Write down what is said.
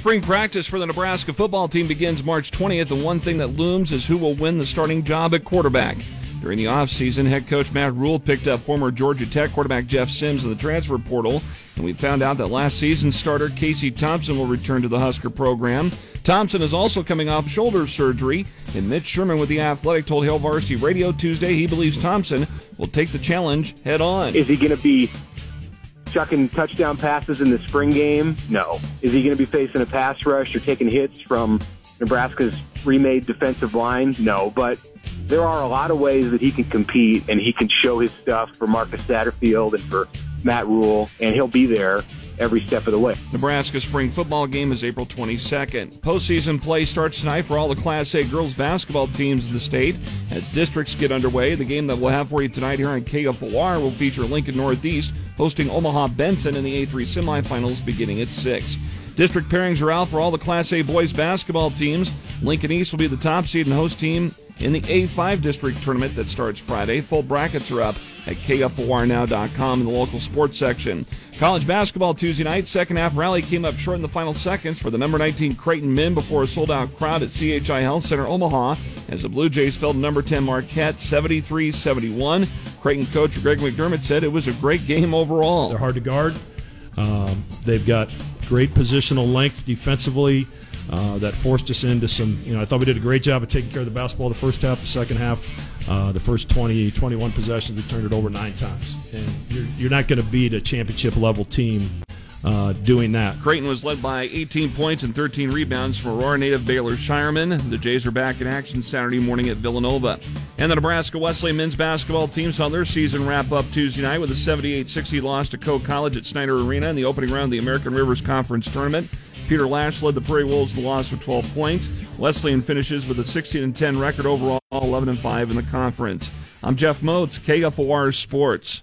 Spring practice for the Nebraska football team begins March 20th, and one thing that looms is who will win the starting job at quarterback. During the offseason, head coach Matt Rhule picked up former Georgia Tech quarterback Jeff Sims in the transfer portal, and we found out that last season's starter Casey Thompson will return to the Husker program. Thompson is also coming off shoulder surgery, and Mitch Sherman with the Athletic told Hail Varsity Radio Tuesday he believes Thompson will take the challenge head on. Is he going to be chucking touchdown passes in the spring game? No. Is he going to be facing a pass rush or taking hits from Nebraska's remade defensive line? No. But there are a lot of ways that he can compete and he can show his stuff for Marcus Satterfield and for Matt Rhule, and he'll be there every step of the way. Nebraska spring football game is April 22nd. Postseason play starts tonight for all the Class A girls basketball teams in the state as districts get underway. The game that we'll have for you tonight here on KFOR will feature Lincoln Northeast hosting Omaha Benson in the A3 semifinals beginning at 6. District pairings are out for all the Class A boys basketball teams. Lincoln East will be the top seed and host team in the A5 district tournament that starts Friday. Full brackets are up at KFORnow.com in the local sports section. College basketball Tuesday night, second half rally came up short in the final seconds for the number 19 Creighton men before a sold out crowd at CHI Health Center Omaha as the Blue Jays fell to number 10 Marquette 73 71. Creighton coach Greg McDermott said it was a great game overall. They're hard to guard. Um, they've got great positional length defensively. Uh, that forced us into some, you know, I thought we did a great job of taking care of the basketball the first half, the second half. Uh, the first 20, 21 possessions, we turned it over nine times. And you're, you're not going to beat a championship level team uh, doing that. Creighton was led by 18 points and 13 rebounds from Aurora native Baylor Scheierman. The Jays are back in action Saturday morning at Villanova. And the Nebraska Wesleyan men's basketball team saw their season wrap up Tuesday night with a 78 60 loss to Coe College at Snyder Arena in the opening round of the American Rivers Conference Tournament. Peter Lash led the Prairie Wolves to the loss with 12 points. Wesleyan finishes with a 16 10 record overall, 11 5 in the conference. I'm Jeff Moats, KFOR Sports.